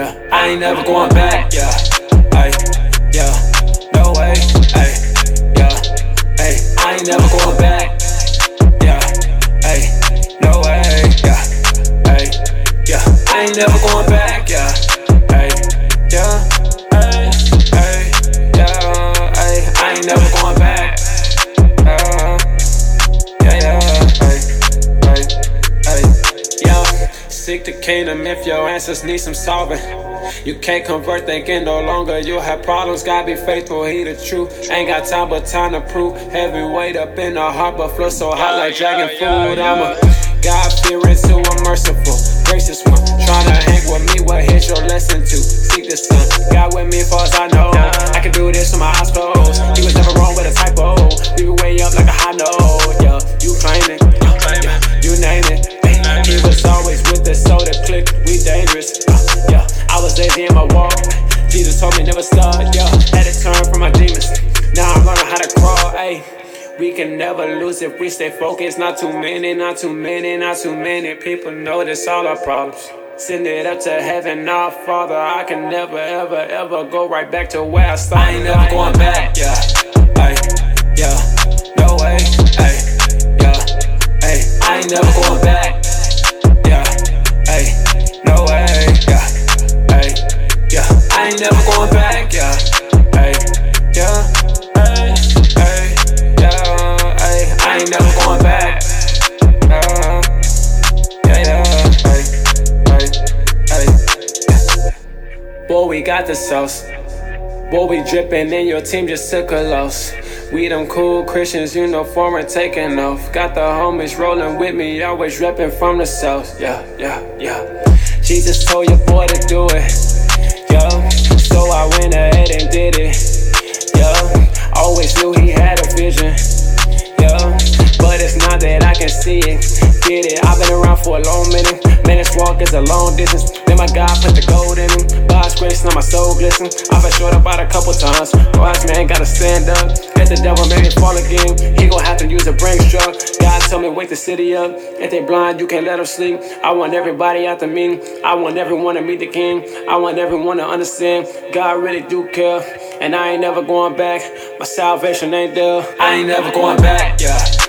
I ain't never going back, yeah. Ay, yeah, no way, ay, yeah, ay, I ain't never going back, yeah, ay, no way, yeah, ay, yeah, I ain't never going back, yeah, Seek the kingdom if your answers need some solving. You can't convert thinking no longer you'll have problems. God be faithful, he the truth. Ain't got time but time to prove. Heavy weight up in the heart, but flow so hot like dragon food. I'm a God fearing, so I'm merciful. Gracious one, tryna hang with me. What here's your lesson to? Seek the sun. God with me, far as I know. I can do this with my eyes Was in my. Jesus told me never start. Yeah, had to turn from my demons. Now I'm learning how to crawl. Ayy. We can never lose if we stay focused. Not too many, not too many, not too many people know this all our problems. Send it up to heaven, our Father. I can never, ever, ever go right back to where I started. I ain't never going back, yeah. Got the sauce. Boy, we drippin' and your team just took a loss. We them cool Christians, you know, foreign taking off. Got the homies rolling with me, always reppin' from the south. Yeah, yeah, yeah. Jesus told your boy to do it. Yo, so I went ahead and did it. Yo, always knew he had a vision. Yo, but it's not that I can see it. Get it? I've been around for a long minute. Man, this walk is a long distance. Then my God put the gold in him. God's grace, now my soul glisten. I've been short about a couple times. Wise man gotta stand up. Let the devil make it fall again. He gon' have to use a brain struck. God told me wake the city up. If they blind, you can't let them sleep. I want everybody after me. I want everyone to meet the king. I want everyone to understand. God really do care. And I ain't never going back. My salvation ain't there. I ain't never going back. Yeah.